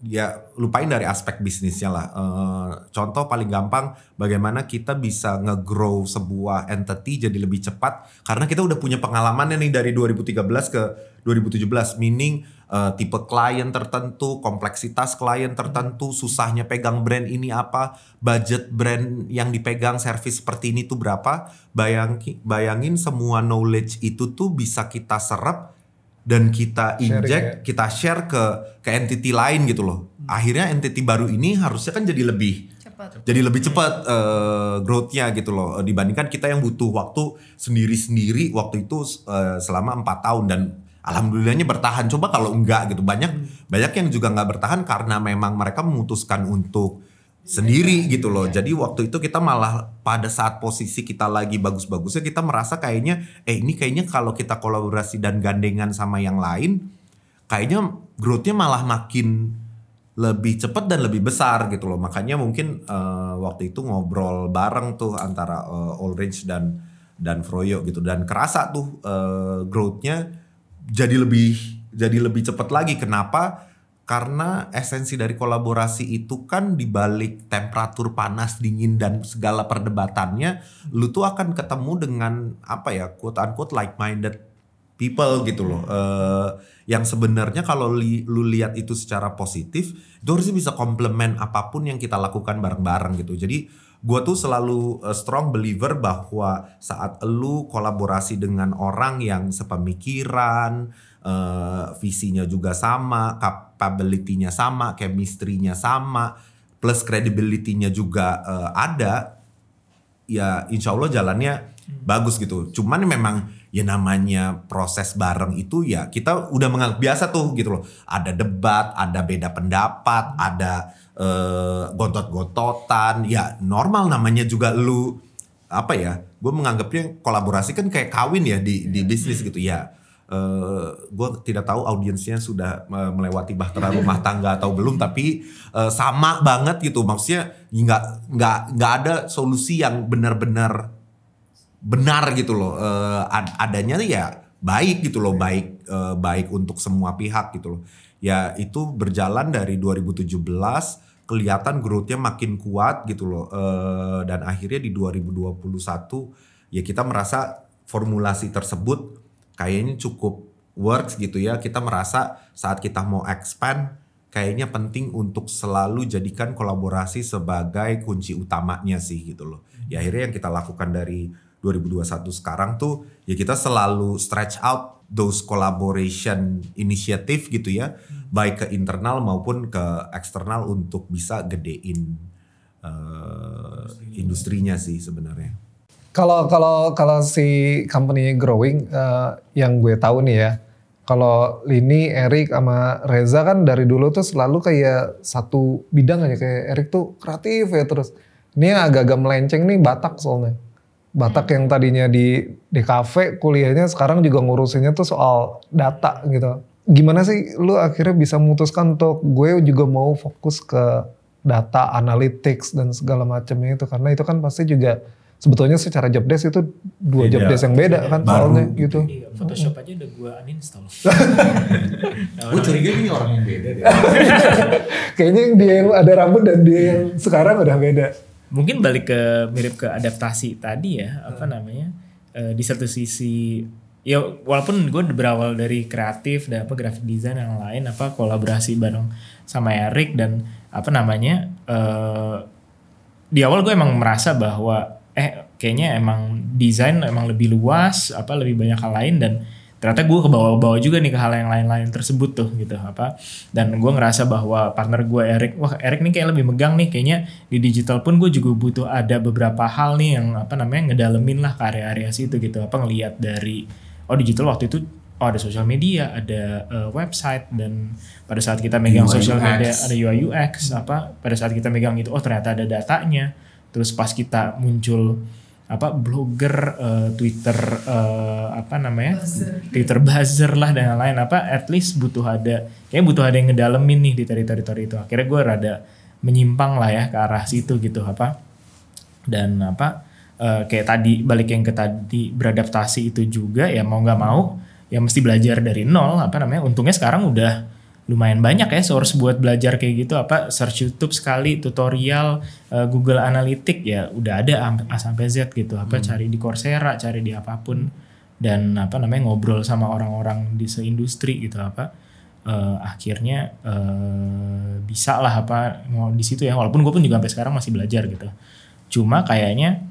ya lupain dari aspek bisnisnya lah. Eh, contoh paling gampang bagaimana kita bisa nge-grow sebuah entity jadi lebih cepat karena kita udah punya pengalamannya nih dari 2013 ke 2017 meaning eh, tipe klien tertentu, kompleksitas klien tertentu, susahnya pegang brand ini apa, budget brand yang dipegang service seperti ini tuh berapa. Bayangin bayangin semua knowledge itu tuh bisa kita serap dan kita Sharing inject, ya. kita share ke ke entity lain gitu loh. Akhirnya entity baru ini harusnya kan jadi lebih Cepat. jadi lebih cepat eh, growth-nya gitu loh Eh, dibandingkan kita yang butuh waktu sendiri-sendiri waktu itu eh, selama empat tahun dan alhamdulillahnya bertahan coba kalau enggak gitu banyak banyak yang juga nggak bertahan karena memang mereka memutuskan untuk sendiri gitu loh jadi waktu itu kita malah pada saat posisi kita lagi bagus-bagusnya kita merasa kayaknya eh ini kayaknya kalau kita kolaborasi dan gandengan sama yang lain kayaknya growth-nya malah makin lebih cepat dan lebih besar gitu loh. Makanya mungkin eh, waktu itu ngobrol bareng tuh antara eh, Orange dan dan Froyo gitu dan kerasa tuh eh, growth-nya jadi lebih jadi lebih cepat lagi. Kenapa? Karena esensi dari kolaborasi itu kan dibalik temperatur panas dingin dan segala perdebatannya, lu tuh akan ketemu dengan apa ya quote unquote like minded people gitu loh. Eh, yang sebenarnya kalau li- lu lihat itu secara positif, itu harusnya bisa komplement apa pun yang kita lakukan bareng-bareng gitu. Jadi gua tuh selalu eh, strong believer bahwa saat lu kolaborasi dengan orang yang sepemikiran, eh, visinya juga sama, capability-nya sama, chemistry-nya sama, plus credibility-nya juga eh, ada, ya insya Allah jalannya bagus gitu. Cuman memang ya namanya proses bareng itu ya kita udah menganggap biasa tuh gitu loh. Ada debat, ada beda pendapat, ada eh, gontot-gontotan. Ya normal namanya juga lu apa ya? Gue menganggapnya kolaborasi kan kayak kawin ya di di bisnis gitu ya. gue tidak tahu audiensnya sudah eh, melewati bahtera rumah tangga atau belum tapi eh, sama banget gitu maksudnya nggak nggak nggak ada solusi yang benar-benar benar gitu loh Eh, ad- adanya ya baik gitu loh baik eh, baik untuk semua pihak gitu loh ya itu berjalan dari 2017 kelihatan growth-nya makin kuat gitu loh Eh, dan akhirnya di 2021 ya kita merasa formulasi tersebut kayaknya cukup works gitu ya kita merasa saat kita mau expand kayaknya penting untuk selalu jadikan kolaborasi sebagai kunci utamanya sih gitu loh. Ya akhirnya yang kita lakukan dari 2021 sekarang tuh ya kita selalu stretch out those collaboration initiative gitu ya, baik ke internal maupun ke eksternal untuk bisa gedein eh, industrinya sih sebenarnya. Kalau kalau kalau si company growing eh, yang gue tahu nih ya, kalau Lini, Erik sama Reza kan dari dulu tuh selalu kayak satu bidang aja kayak Erik tuh kreatif ya terus. Ini yang agak-agak melenceng nih Batak soalnya. Batak yang tadinya di di kafe kuliahnya sekarang juga ngurusinnya tuh soal data gitu. Gimana sih lu akhirnya bisa memutuskan untuk gue juga mau fokus ke data analytics dan segala macamnya itu karena itu kan pasti juga sebetulnya secara job desk itu dua Beda. job desk yang beda kan Baru. soalnya gitu. Iya, Photoshop aja udah gue uninstall. Gue curiga ini orang yang beda deh. Kayaknya yang dia yang ada rambut dan dia yang sekarang udah beda. Mungkin balik ke mirip ke adaptasi tadi ya, apa namanya? eh, di satu sisi ya walaupun gue berawal dari kreatif dan apa graphic design yang lain apa kolaborasi bareng sama Erik dan apa namanya eh di awal gue emang merasa bahwa eh kayaknya emang desain emang lebih luas apa lebih banyak hal lain dan ternyata gue kebawa-bawa juga nih ke hal yang lain-lain tersebut tuh gitu apa. Dan gue ngerasa bahwa partner gue Erik wah Erik nih kayak lebih megang nih kayaknya di digital pun gue juga butuh ada beberapa hal nih yang apa namanya ngedalemin lah ke area-area situ gitu apa ngelihat dari oh digital waktu itu oh ada sosial media ada eh, website dan pada saat kita megang sosial media ada UI UX apa pada saat kita megang itu oh ternyata ada datanya. Terus pas kita muncul apa blogger eh, Twitter eh, apa namanya? Twitter buzzer lah dan lain-lain. Apa at least butuh ada kayak butuh ada yang ngedalemin nih di teritori-teritori itu. Akhirnya gue rada menyimpang lah ya ke arah situ gitu apa. Dan apa eh, kayak tadi balik yang ke tadi beradaptasi itu juga ya mau nggak mau ya mesti belajar dari nol apa namanya. Untungnya sekarang udah lumayan banyak ya source buat belajar kayak gitu. Apa search YouTube sekali tutorial eh, Google Analytics ya udah ada A sampai Z gitu. Apa cari di Coursera cari di apa pun. Dan apa namanya ngobrol sama orang-orang di seindustri gitu apa. Eh, akhirnya eh, bisa lah apa mau di situ ya. Walaupun gue pun juga sampai sekarang masih belajar gitu. Cuma kayaknya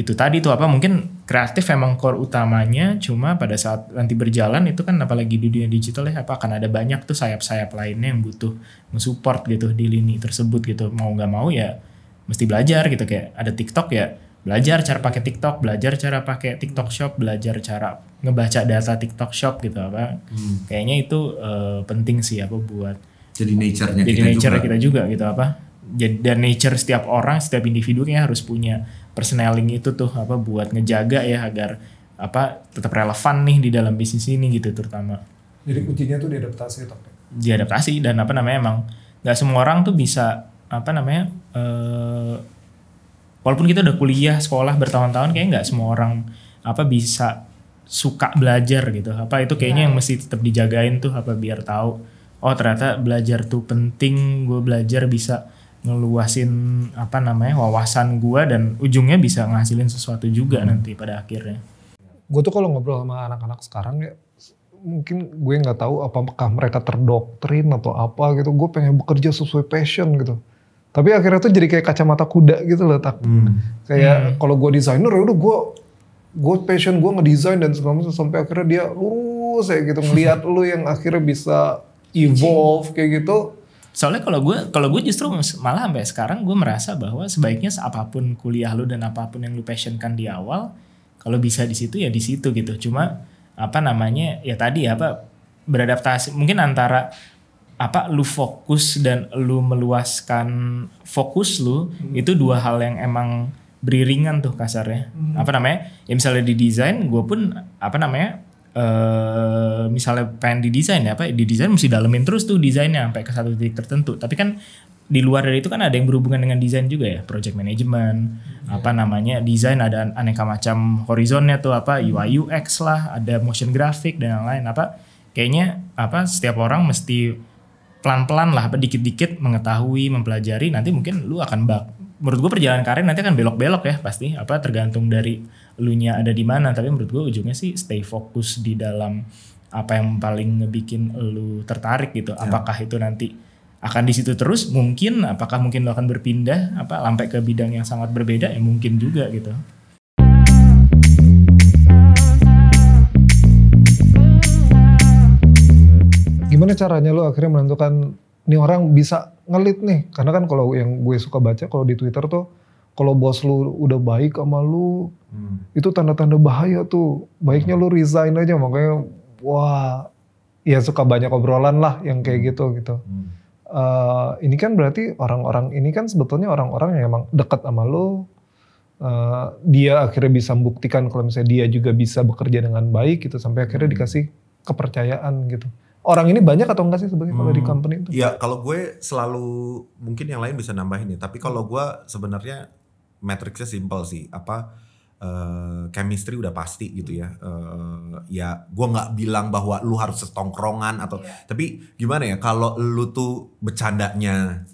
itu tadi tuh apa mungkin kreatif emang core utamanya cuma pada saat nanti berjalan itu kan apalagi di dunia digital ya apa akan ada banyak tuh sayap-sayap lainnya yang butuh mensupport gitu di lini tersebut gitu. Mau nggak mau ya mesti belajar gitu kayak ada TikTok ya belajar cara pakai TikTok belajar cara pakai TikTok Shop belajar cara ngebaca data TikTok Shop gitu apa. Kayaknya itu eh, penting sih apa buat Jadi nature-nya jadi kita nature juga. kita juga gitu apa. Jadi dan nature setiap orang setiap individu kayaknya harus punya personaling itu tuh apa buat ngejaga ya agar apa tetap relevan nih di dalam bisnis ini gitu terutama. Jadi kuncinya tuh diadaptasi Tok. diadaptasi dan apa namanya emang nggak semua orang tuh bisa apa namanya eh walaupun kita udah kuliah sekolah bertahun-tahun kayak nggak semua orang apa bisa suka belajar gitu. Apa itu kayaknya yang mesti tetap dijagain tuh apa biar tahu oh ternyata belajar tuh penting gue belajar bisa ngeluasin apa namanya wawasan gue dan ujungnya bisa ngasilin sesuatu juga nanti pada akhirnya Gue tuh kalau ngobrol sama anak-anak sekarang ya mungkin gue nggak tahu apakah mereka terdoktrin atau apa gitu. Gue pengen bekerja sesuai passion gitu. Tapi akhirnya tuh jadi kayak kacamata kuda gitu loh tak. Kayak kalau gue desainer ya udah gue gue passion gue ngedesain dan segala macam sampai akhirnya dia lurus ya gitu ngelihat lu yang akhirnya bisa evolve kayak gitu. Soalnya kalau gue kalau gue justru malah sampai sekarang gue merasa bahwa sebaiknya apa pun kuliah lu dan apa pun yang lu passionkan di awal kalau bisa di situ ya di situ gitu. Cuma apa namanya ya tadi apa beradaptasi mungkin antara apa lu fokus dan lu meluaskan fokus lu itu dua hal yang emang beriringan tuh kasarnya. Apa namanya? Ya misalnya di desain gue pun apa namanya? Eh misalnya pengen didesain ya apa di desain mesti dalemin terus tuh desainnya sampai ke satu titik tertentu. Tapi kan di luar dari itu kan ada yang berhubungan dengan desain juga ya project management apa namanya desain ada aneka macam horizonnya tuh apa UI UX lah ada motion graphic dan yang lain apa. Kayaknya apa setiap orang mesti pelan-pelan lah apa dikit-dikit mengetahui mempelajari nanti mungkin lu akan bak menurut gue perjalanan karir nanti akan belok-belok ya pasti apa tergantung dari lu nya ada di mana. Tapi menurut gue ujungnya sih stay fokus di dalam apa yang paling ngebikin lu tertarik gitu. Apakah itu nanti akan di situ terus? Mungkin. Apakah mungkin lu akan berpindah? Apa sampai ke bidang yang sangat berbeda? Ya mungkin juga gitu. Gimana caranya lu akhirnya menentukan nih orang bisa ngelit nih? Karena kan kalau yang gue suka baca kalau di Twitter tuh kalau bos lu udah baik sama lu itu tanda-tanda bahaya tuh. Baiknya lu resign aja makanya wah ya suka banyak obrolan lah yang kayak gitu gitu. Uh, ini kan berarti orang-orang ini kan sebetulnya orang-orang yang emang dekat sama lo. Uh, dia akhirnya bisa membuktikan kalau misalnya dia juga bisa bekerja dengan baik gitu sampai akhirnya dikasih kepercayaan gitu. Orang ini banyak atau enggak sih sebenarnya kalau di company itu? Ya kalau gue selalu mungkin yang lain bisa nambahin ya. Tapi kalau gue sebenarnya matriksnya simpel sih. Apa uh, chemistry udah pasti gitu ya. Uh, ya gue nggak bilang bahwa lu harus setongkrongan atau. Tapi gimana ya kalau lu tuh bercandanya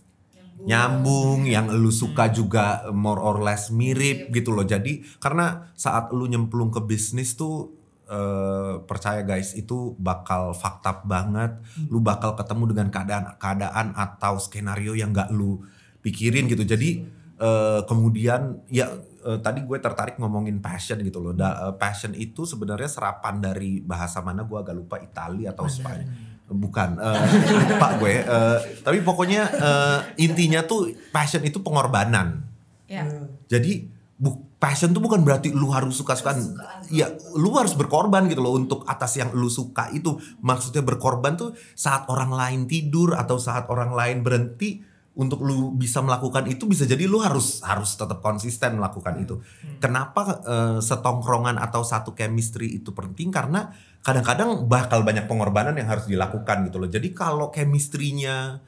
nyambung, yang lu suka juga more or less mirip gitu loh. Jadi karena saat lu nyemplung ke bisnis tuh eh, percaya guys itu bakal fakta banget. Lu bakal ketemu dengan keadaan-keadaan atau skenario yang gak lu pikirin gitu. Jadi eh, kemudian ya eh, tadi gue tertarik ngomongin passion gitu loh. Da, eh, passion itu sebenarnya serapan dari bahasa mana gue agak lupa Italia atau Spanyol. Bukan eh, lupa gue. Eh, tapi pokoknya eh, intinya tuh passion itu pengorbanan. Ya. jadi bu, passion tuh bukan berarti lu harus suka-sukaan. Ya lu harus berkorban gitu loh untuk atas yang lu suka itu. Maksudnya berkorban tuh saat orang lain tidur atau saat orang lain berhenti untuk lu bisa melakukan itu bisa jadi lu harus harus tetap konsisten melakukan itu. Kenapa eh, setongkrongan atau satu chemistry itu penting karena kadang-kadang bakal banyak pengorbanan yang harus dilakukan gitu loh. Jadi kalau chemistry-nya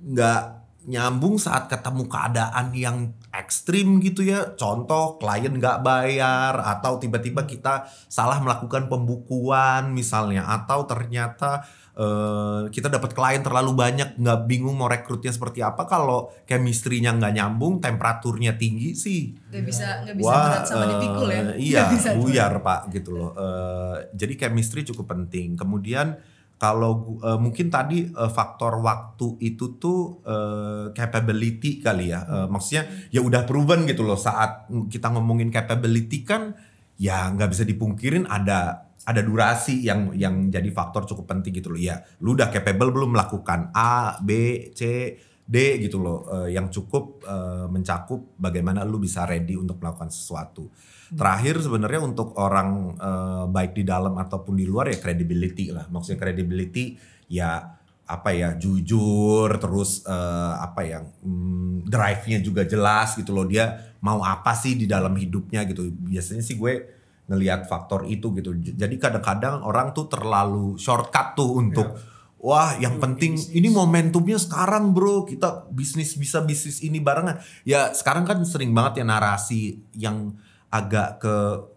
nggak nyambung saat ketemu keadaan yang ekstrim gitu ya contoh klien nggak bayar atau tiba-tiba kita salah melakukan pembukuan misalnya atau ternyata eh, kita dapat klien terlalu banyak nggak bingung mau rekrutnya seperti apa kalau chemistry-nya nggak nyambung temperaturnya tinggi sih Gak bisa nggak bisa berat sama eh, dipikul ya. Iya, Nggak bisa buyar Pak gitu loh. Eh, jadi chemistry cukup penting. Kemudian kalau eh, mungkin tadi eh, faktor waktu itu tuh eh, capability kali ya. Eh, maksudnya ya udah proven gitu loh saat kita ngomongin capability kan ya nggak bisa dipungkirin ada ada durasi yang yang jadi faktor cukup penting gitu loh. Ya, lu udah capable belum melakukan A, B, C, D gitu loh eh, yang cukup eh, mencakup bagaimana lu bisa ready untuk melakukan sesuatu. Terakhir sebenarnya untuk orang eh, baik di dalam ataupun di luar ya credibility lah. Maksudnya credibility ya apa ya jujur terus eh, apa yang hmm, drive-nya juga jelas gitu loh dia mau apa sih di dalam hidupnya gitu. Biasanya sih gue ngelihat faktor itu gitu. Jadi kadang-kadang orang tuh terlalu shortcut tuh untuk wah yang penting ini momentumnya sekarang bro kita bisnis bisa bisnis ini barengan. Ya sekarang kan sering banget ya narasi yang agak ke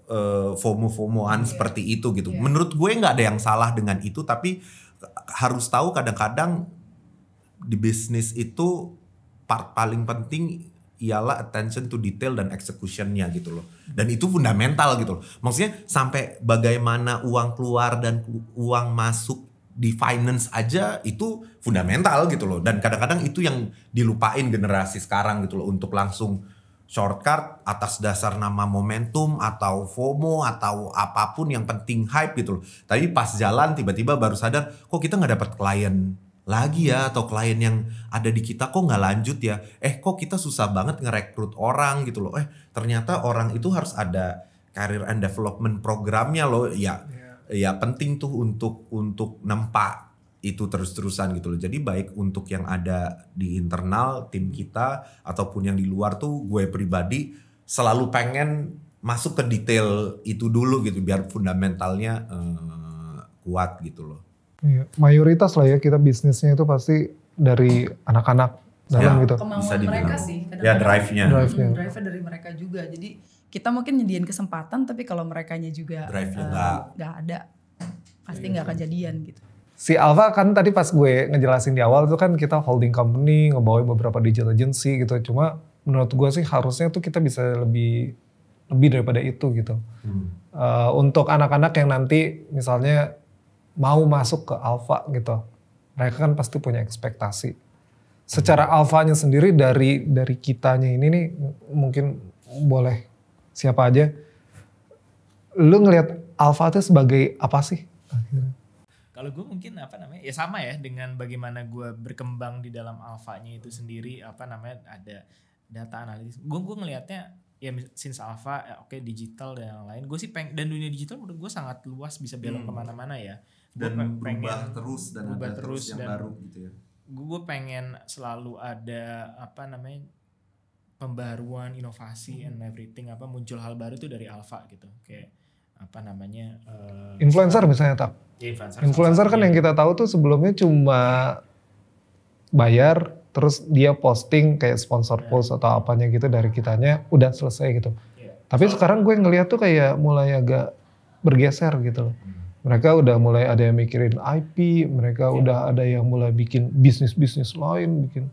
eh, FOMO-FOMOan seperti itu gitu. Menurut gue nggak ada yang salah dengan itu tapi harus tahu kadang-kadang di bisnis itu part paling penting ialah attention to detail dan executionnya gitu loh. Dan itu fundamental gitu loh. Maksudnya sampai bagaimana uang keluar dan uang masuk di finance aja itu fundamental gitu loh. Dan kadang-kadang itu yang dilupain generasi sekarang gitu loh untuk langsung shortcut atas dasar nama momentum atau FOMO atau apa pun yang penting hype gitu loh. Tapi pas jalan tiba-tiba baru sadar kok kita nggak dapat klien lagi ya atau klien yang ada di kita kok nggak lanjut ya? Eh kok kita susah banget ngerekrut orang gitu loh. Eh ternyata orang itu harus ada career and development programnya loh. Ya ya penting tuh untuk untuk nempa itu terus-terusan gitu loh. Jadi baik untuk yang ada di internal tim kita ataupun yang di luar tuh gue pribadi selalu pengen masuk ke detail itu dulu gitu biar fundamentalnya eh, kuat gitu loh Iya, mayoritas lah ya kita bisnisnya itu pasti dari anak-anak dalam Ya. gitu. Kemauan Bisa dibilang. mereka sih. Ya, drive-nya. Drive-nya. Hmm, drive-nya dari mereka juga. Jadi kita mungkin nyediain kesempatan tapi kalau merekanya juga Drive-nya eh, nggak. nggak ada pasti nggak kejadian gitu. Si Alva kan tadi pas gue ngejelasin di awal itu kan kita holding company, ngebawain beberapa digital agency gitu. Cuma menurut gue sih harusnya tuh kita bisa lebih lebih daripada itu gitu. Eh, untuk anak-anak yang nanti misalnya mau masuk ke Alpha gitu, mereka kan pasti punya ekspektasi. Secara alfanya sendiri dari dari kitanya ini nih mungkin boleh siapa aja. Lu ngelihat Alpha itu sebagai apa sih? Kalau gue mungkin apa namanya ya sama ya dengan bagaimana gue berkembang di dalam alfanya itu sendiri apa namanya ada data analisis. Gue gue ngelihatnya ya since alpha ya oke digital dan yang lain. Gue sih peng dan dunia digital menurut gue sangat luas bisa belok ke mana-mana ya. Dan Gua berubah pengen terus dan berubah ada terus, terus yang dan- baru gitu ya. gue pengen selalu ada apa namanya pembaruan inovasi and everything apa muncul hal baru tuh dari alpha gitu kayak apa namanya eh, Influencer misalnya tak. ya, influencer Influencer kan salah yang kita tahu tuh sebelumnya cuma bayar terus dia posting kayak sponsor post atau apanya gitu dari kitanya udah selesai gitu. Iya. Tapi sekarang gue ngeliat tuh kayak mulai agak bergeser gitu loh. Hmm. Mereka udah mulai ada yang mikirin IP, mereka Iya. udah ada yang mulai bikin bisnis-bisnis lain, bikin.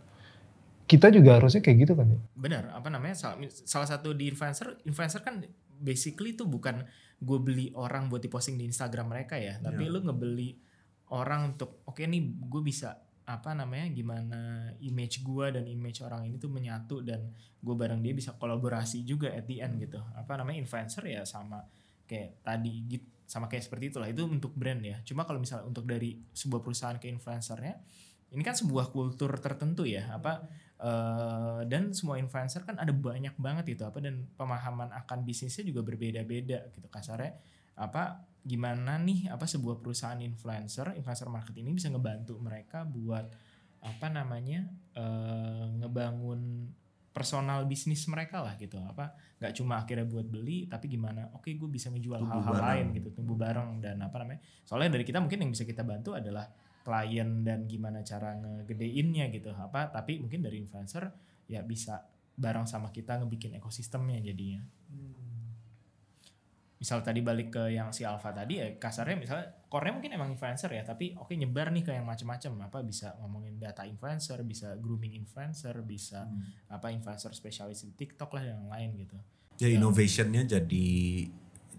Kita juga harusnya kayak gitu kan ya. benar apa namanya salah, salah satu di influencer influencer kan basically tuh bukan gue beli orang buat diposting di Instagram mereka ya tapi Iya. lu ngebeli orang untuk oke nih gue bisa apa namanya gimana image gue dan image orang ini tuh menyatu dan gue bareng dia bisa kolaborasi juga at the end gitu apa namanya influencer ya sama kayak tadi gitu sama kayak seperti itulah itu untuk brand ya. Cuma kalau misalnya untuk dari sebuah perusahaan ke influencernya ini kan sebuah kultur tertentu ya apa eh, dan semua influencer kan ada banyak banget gitu apa dan pemahaman akan bisnisnya juga berbeda-beda gitu. Kasarnya apa gimana nih apa sebuah perusahaan influencer influencer market ini bisa ngebantu mereka buat apa namanya eh, ngebangun personal bisnis mereka lah gitu. Apa nggak cuma akhirnya buat beli tapi gimana oke gue bisa ngejual Tumbuh hal-hal bareng. lain gitu tumbuh bareng dan apa namanya. Soalnya dari kita mungkin yang bisa kita bantu adalah klien dan gimana cara ngegedeinnya gitu. Apa tapi mungkin dari influencer ya bisa bareng sama kita ngebikin ekosistemnya jadinya misal tadi balik ke yang si Alpha tadi ya kasarnya misalnya core-nya mungkin emang influencer ya tapi oke nyebar nih ke yang macam-macam apa bisa ngomongin data influencer bisa grooming influencer bisa apa influencer spesialis di TikTok lah dan yang lain gitu. Ya innovationnya jadi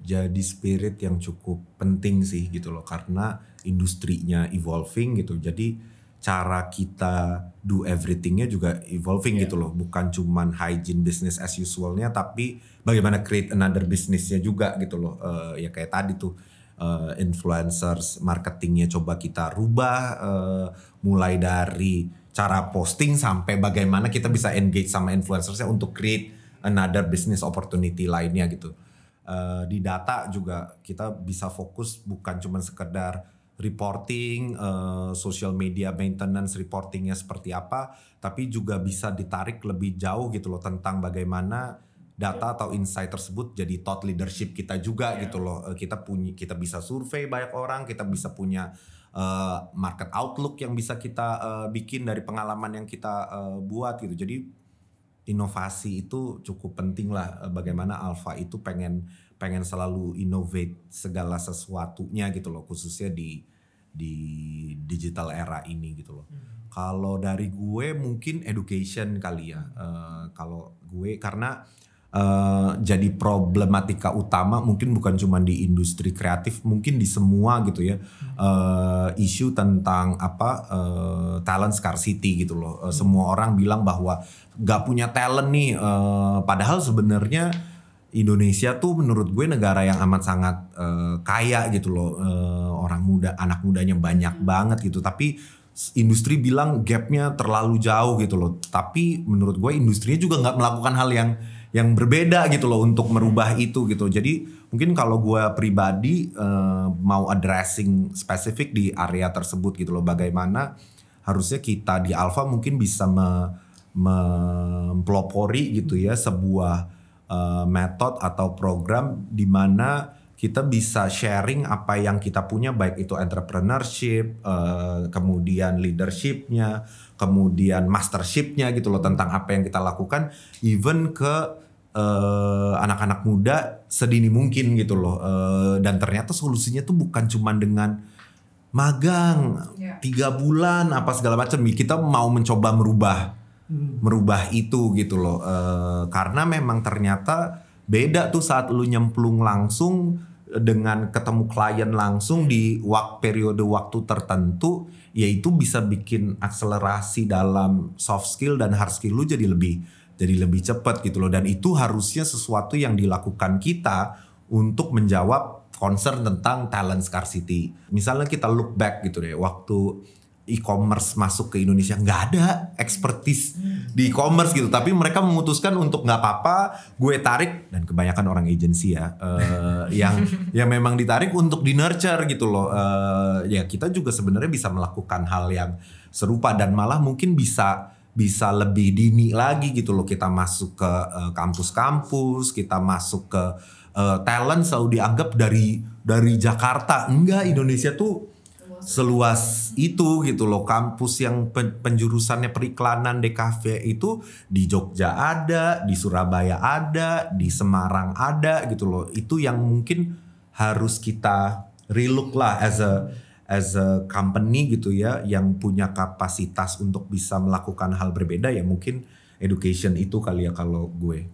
jadi spirit yang cukup penting sih gitu loh karena industrinya evolving gitu. Jadi cara kita do everythingnya juga evolving Iya. gitu loh. Bukan cuman hygiene business as usualnya tapi bagaimana create another businessnya juga gitu loh. Eh, ya kayak tadi tuh eh, influencers marketingnya coba kita rubah eh, mulai dari cara posting sampai bagaimana kita bisa engage sama influencersnya untuk create another business opportunity lainnya gitu. Eh, di data juga kita bisa fokus bukan cuma sekedar reporting, eh, social media maintenance reportingnya seperti apa, tapi juga bisa ditarik lebih jauh gitu loh tentang bagaimana data atau insight tersebut jadi thought leadership kita juga gitu loh. Eh, kita punya kita bisa survei banyak orang, kita bisa punya eh, market outlook yang bisa kita eh, bikin dari pengalaman yang kita eh, buat gitu. Jadi inovasi itu cukup penting lah bagaimana Alpha itu pengen pengen selalu innovate segala sesuatunya gitu loh khususnya di di digital era ini gitu loh. Kalau dari gue mungkin education kali ya. Eh, kalau gue karena eh, jadi problematika utama mungkin bukan cuma di industri kreatif, mungkin di semua gitu ya. Eh, isu tentang apa eh, talent scarcity gitu loh. Eh, Semua orang bilang bahwa gak punya talent nih. eh, padahal sebenarnya Indonesia tuh menurut gue negara yang amat sangat eh, kaya gitu loh. Eh, orang muda, anak mudanya banyak banget gitu. Tapi industri bilang gapnya terlalu jauh gitu loh. Tapi menurut gue industrinya juga nggak melakukan hal yang yang berbeda gitu loh untuk merubah itu gitu. Jadi mungkin kalau gue pribadi eh, mau addressing spesifik di area tersebut gitu loh. Bagaimana harusnya kita di Alpha mungkin bisa me, mempelopori gitu ya sebuah eh, metode atau program di mana kita bisa sharing apa yang kita punya baik itu entrepreneurship, eh, kemudian leadershipnya, kemudian mastershipnya gitu loh tentang apa yang kita lakukan, even ke eh, anak-anak muda sedini mungkin gitu loh. Eh, dan ternyata solusinya tuh bukan cuma dengan magang Ya. tiga bulan apa segala macam. Kita mau mencoba merubah merubah itu gitu loh. Eh, karena memang ternyata beda tuh saat lu nyemplung langsung dengan ketemu klien langsung di wak periode waktu tertentu yaitu bisa bikin akselerasi dalam soft skill dan hard skill lu jadi lebih jadi lebih cepat gitu loh. Dan itu harusnya sesuatu yang dilakukan kita untuk menjawab concern tentang talent scarcity. Misalnya kita look back gitu deh waktu e-commerce masuk ke Indonesia. Nggak ada expertise di e-commerce gitu. Tapi mereka memutuskan untuk nggak apa-apa gue tarik dan kebanyakan orang agensi ya uh, yang yang memang ditarik untuk di nurture gitu loh. Uh, ya kita juga sebenarnya bisa melakukan hal yang serupa dan malah mungkin bisa bisa lebih dini lagi gitu loh. Kita masuk ke kampus-kampus uh, kita masuk ke uh, talent selalu dianggap dari dari Jakarta. Enggak Indonesia tuh seluas itu gitu loh kampus yang penjurusannya periklanan DKV itu di Jogja ada, di Surabaya ada, di Semarang ada gitu loh. Itu yang mungkin harus kita relook lah as a as a company gitu ya yang punya kapasitas untuk bisa melakukan hal berbeda ya mungkin education itu kali ya kalau gue.